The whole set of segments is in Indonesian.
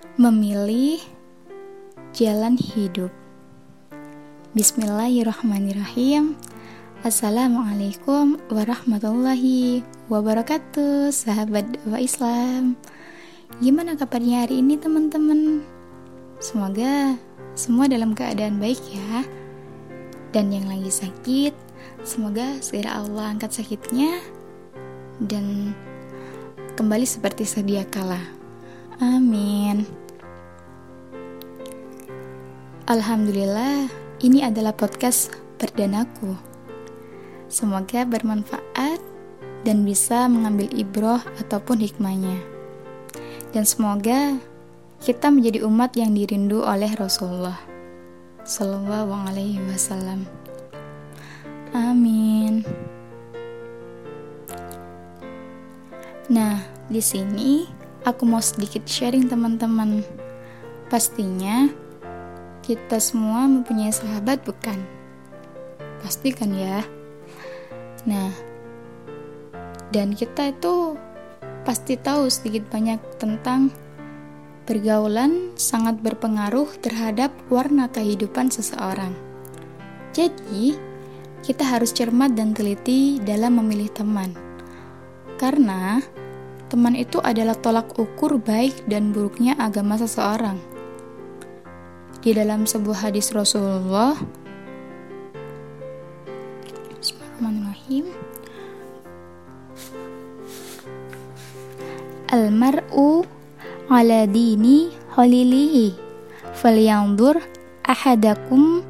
Memilih jalan hidup. Bismillahirrahmanirrahim. Assalamualaikum warahmatullahi wabarakatuh, sahabat dakwah Islam. Gimana kabarnya hari ini, teman-teman? Semoga semua dalam keadaan baik ya. Dan yang lagi sakit, semoga segera Allah angkat sakitnya dan kembali seperti sedia kala. Amin. Alhamdulillah, ini adalah podcast perdanaku. Semoga bermanfaat dan bisa mengambil ibroh ataupun hikmahnya. Dan semoga kita menjadi umat yang dirindu oleh Rasulullah Sallallahu Alaihi Wasallam. Amin. Nah, di sini aku mau sedikit sharing teman-teman. Pastinya kita semua mempunyai sahabat bukan? Pasti kan ya? Nah, dan kita itu pasti tahu sedikit banyak tentang pergaulan sangat berpengaruh terhadap warna kehidupan seseorang. Jadi, kita harus cermat dan teliti dalam memilih teman. Karena Teman itu adalah tolak ukur baik dan buruknya agama seseorang. Di dalam sebuah hadis Rasulullah Bismillahirrahmanirrahim Al-mar'u ala dini khalilihi ahadakum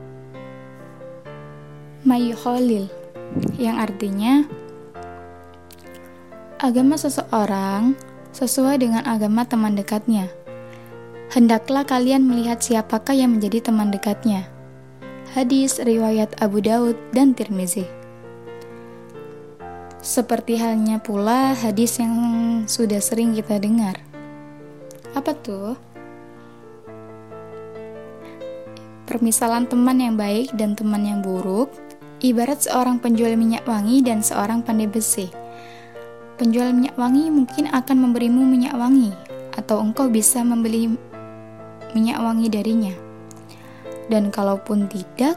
mayukhalil yang artinya Agama seseorang sesuai dengan agama teman dekatnya. Hendaklah kalian melihat siapakah yang menjadi teman dekatnya. Hadis riwayat Abu Daud dan Tirmizi. Seperti halnya pula hadis yang sudah sering kita dengar. Apa tuh? Permisalan teman yang baik dan teman yang buruk ibarat seorang penjual minyak wangi dan seorang pandai besi Penjual minyak wangi mungkin akan memberimu minyak wangi, atau engkau bisa membeli minyak wangi darinya. Dan kalaupun tidak,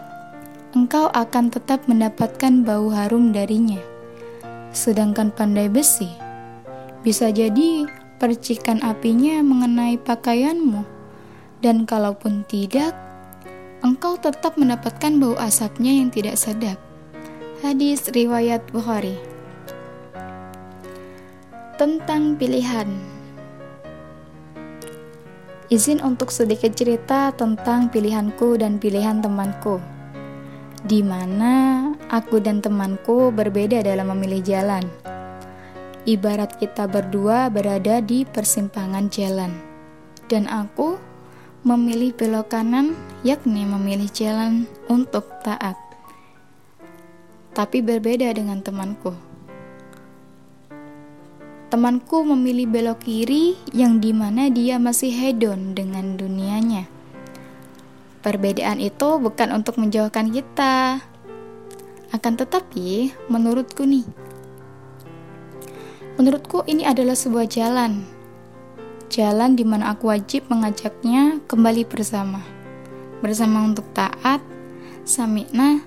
engkau akan tetap mendapatkan bau harum darinya. Sedangkan pandai besi, bisa jadi percikan apinya mengenai pakaianmu, dan kalaupun tidak, engkau tetap mendapatkan bau asapnya yang tidak sedap. Hadis riwayat Bukhari tentang pilihan. Izin untuk sedikit cerita tentang pilihanku dan pilihan temanku. Di mana aku dan temanku berbeda dalam memilih jalan. Ibarat kita berdua berada di persimpangan jalan. Dan aku memilih belok kanan, yakni memilih jalan untuk taat. Tapi berbeda dengan temanku Temanku memilih belok kiri yang di mana dia masih hedon dengan dunianya. Perbedaan itu bukan untuk menjauhkan kita. Akan tetapi, menurutku nih, menurutku ini adalah sebuah jalan. Jalan di mana aku wajib mengajaknya kembali bersama. Bersama untuk taat, sami'na,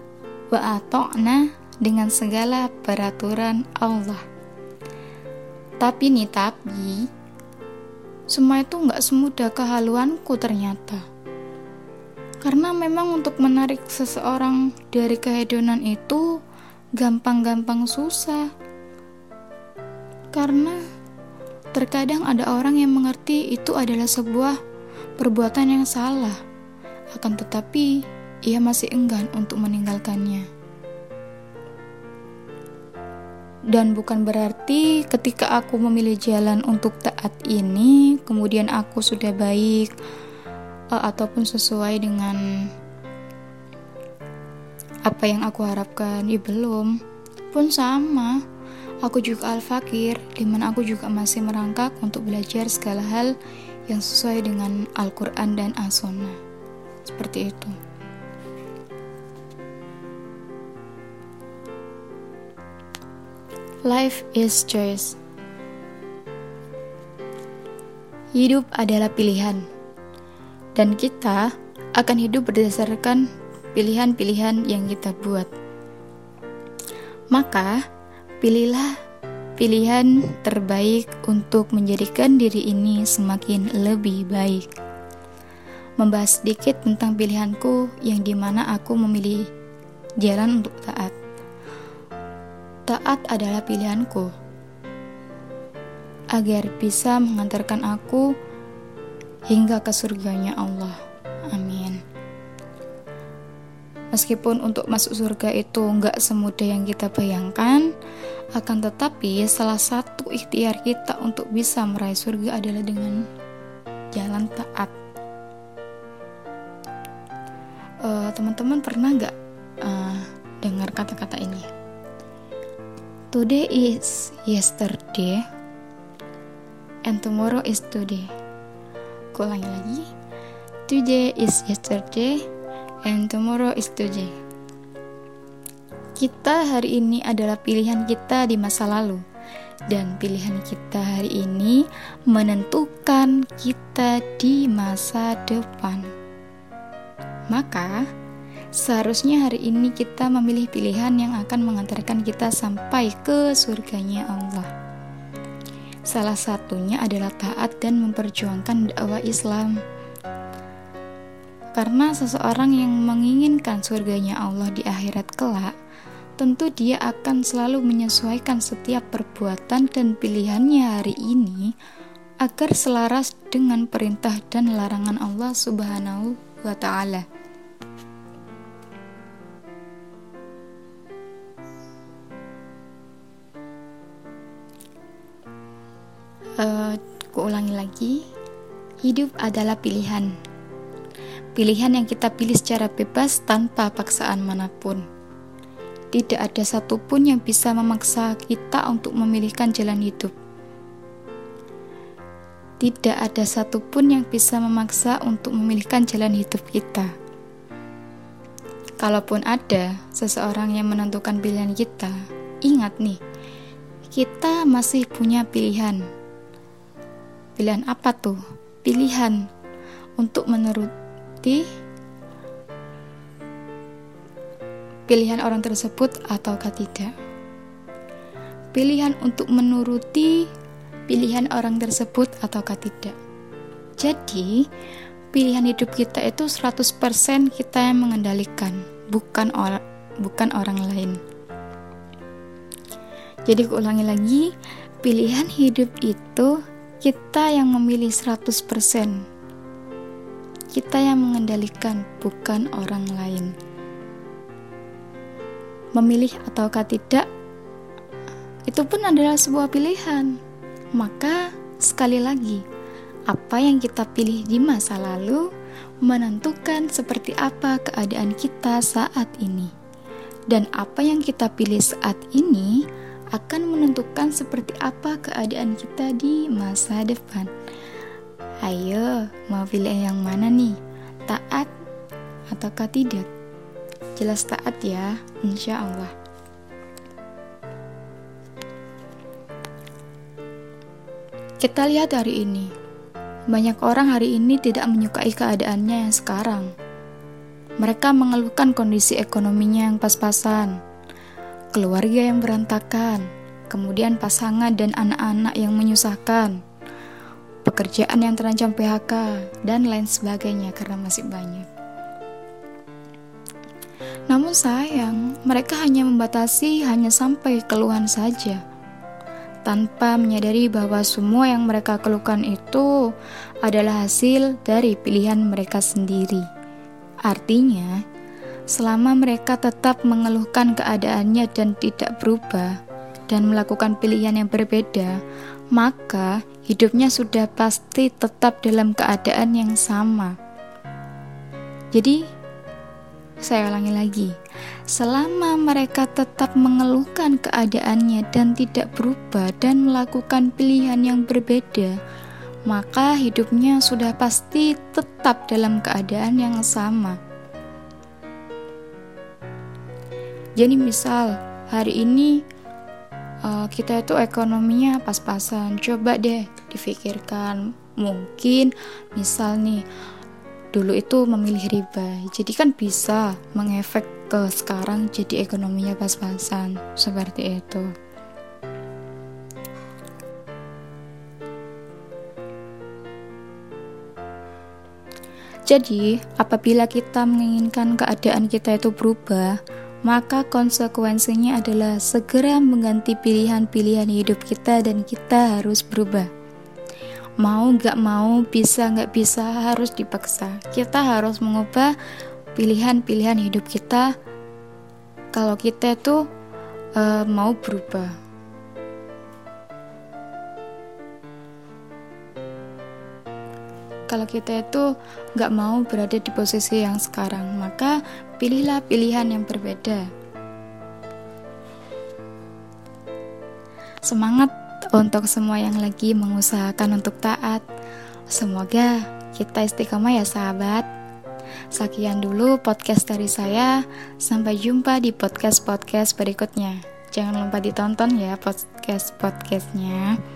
wa ato'na dengan segala peraturan Allah. Tapi nih tapi semua itu nggak semudah kehaluanku ternyata. Karena memang untuk menarik seseorang dari kehedonan itu gampang-gampang susah. Karena terkadang ada orang yang mengerti itu adalah sebuah perbuatan yang salah. Akan tetapi ia masih enggan untuk meninggalkannya. Dan bukan berarti ketika aku memilih jalan untuk taat ini kemudian aku sudah baik uh, ataupun sesuai dengan apa yang aku harapkan ya belum. Pun sama aku juga al-fakir di mana aku juga masih merangkak untuk belajar segala hal yang sesuai dengan Al-Quran dan As-Sunnah. Seperti itu Life is choice. Hidup adalah pilihan. dan kita akan hidup berdasarkan pilihan-pilihan yang kita buat. Maka, pilihlah pilihan terbaik untuk menjadikan diri ini semakin lebih baik. Membahas sedikit tentang pilihanku yang di mana aku memilih jalan untuk taat. Taat adalah pilihanku agar bisa mengantarkan aku hingga ke surganya Allah. Amin. Meskipun untuk masuk surga itu nggak semudah yang kita bayangkan, akan tetapi salah satu ikhtiar kita untuk bisa meraih surga adalah dengan jalan taat. eh, teman-teman pernah nggak uh, dengar kata-kata ini? Today is yesterday, and tomorrow is today. Kulangi lagi. Today is yesterday, and tomorrow is today. Kita hari ini adalah pilihan kita di masa lalu, dan pilihan kita hari ini menentukan kita di masa depan. Maka, seharusnya hari ini kita memilih pilihan yang akan mengantarkan kita sampai ke surganya Allah. Salah satunya adalah taat dan memperjuangkan dakwah Islam. Karena seseorang yang menginginkan surganya Allah di akhirat kelak, tentu dia akan selalu menyesuaikan setiap perbuatan dan pilihannya hari ini agar selaras dengan perintah dan larangan Allah Subhanahu wa taala. Lagi, hidup adalah pilihan. Pilihan yang kita pilih secara bebas tanpa paksaan mana pun. Tidak ada satupun yang bisa memaksa kita untuk memilihkan jalan hidup. Tidak ada satupun yang bisa memaksa untuk memilihkan jalan hidup kita. Kalaupun ada seseorang yang menentukan pilihan kita, ingat nih, kita masih punya pilihan. Pilihan apa tuh? Pilihan untuk menurut menuruti pilihan orang tersebut ataukah tidak. Pilihan untuk menuruti pilihan orang tersebut ataukah tidak. Jadi, pilihan hidup kita itu 100% kita yang mengendalikan, bukan orang bukan orang lain. Jadi ulangi lagi, pilihan hidup itu kita yang memilih 100% kita yang mengendalikan, bukan orang lain. Memilih ataukah tidak, itu pun adalah sebuah pilihan. Maka, sekali lagi, apa yang kita pilih di masa lalu menentukan seperti apa keadaan kita saat ini, dan apa yang kita pilih saat ini akan menentukan seperti apa keadaan kita di masa depan. Ayo, mau pilih yang mana nih? Taat ataukah tidak? Jelas taat ya, insya Allah. Kita lihat hari ini, banyak orang hari ini tidak menyukai keadaannya yang sekarang. Mereka mengeluhkan kondisi ekonominya yang pas-pasan, keluarga yang berantakan, kemudian pasangan dan anak-anak yang menyusahkan pekerjaan yang terancam PHK, dan lain sebagainya karena masih banyak. Namun sayang, mereka hanya membatasi hanya sampai keluhan saja, tanpa menyadari bahwa semua yang mereka keluhkan itu adalah hasil dari pilihan mereka sendiri. Artinya, selama mereka tetap mengeluhkan keadaannya dan tidak berubah dan melakukan pilihan yang berbeda, maka hidupnya sudah pasti tetap dalam keadaan yang sama. Jadi, saya ulangi lagi, selama mereka tetap mengeluhkan keadaannya dan tidak berubah dan melakukan pilihan yang berbeda, maka hidupnya sudah pasti tetap dalam keadaan yang sama. Jadi, misal hari ini uh, kita itu ekonominya pas-pasan. Coba deh difikirkan, mungkin misal nih dulu itu memilih riba. Jadi kan bisa mengefek ke sekarang jadi ekonominya pas-pasan seperti itu. Jadi, apabila kita menginginkan keadaan kita itu berubah, maka konsekuensinya adalah segera mengganti pilihan-pilihan hidup kita dan kita harus berubah. Mau gak mau, bisa gak bisa, harus dipaksa. Kita harus mengubah pilihan-pilihan hidup kita kalau kita itu uh, mau berubah. Kalau kita itu nggak mau berada di posisi yang sekarang, maka pilihlah pilihan yang berbeda. Semangat untuk semua yang lagi mengusahakan untuk taat. Semoga kita istiqomah ya sahabat. Sekian dulu podcast dari saya. Sampai jumpa di podcast-podcast berikutnya. Jangan lupa ditonton ya podcast-podcastnya.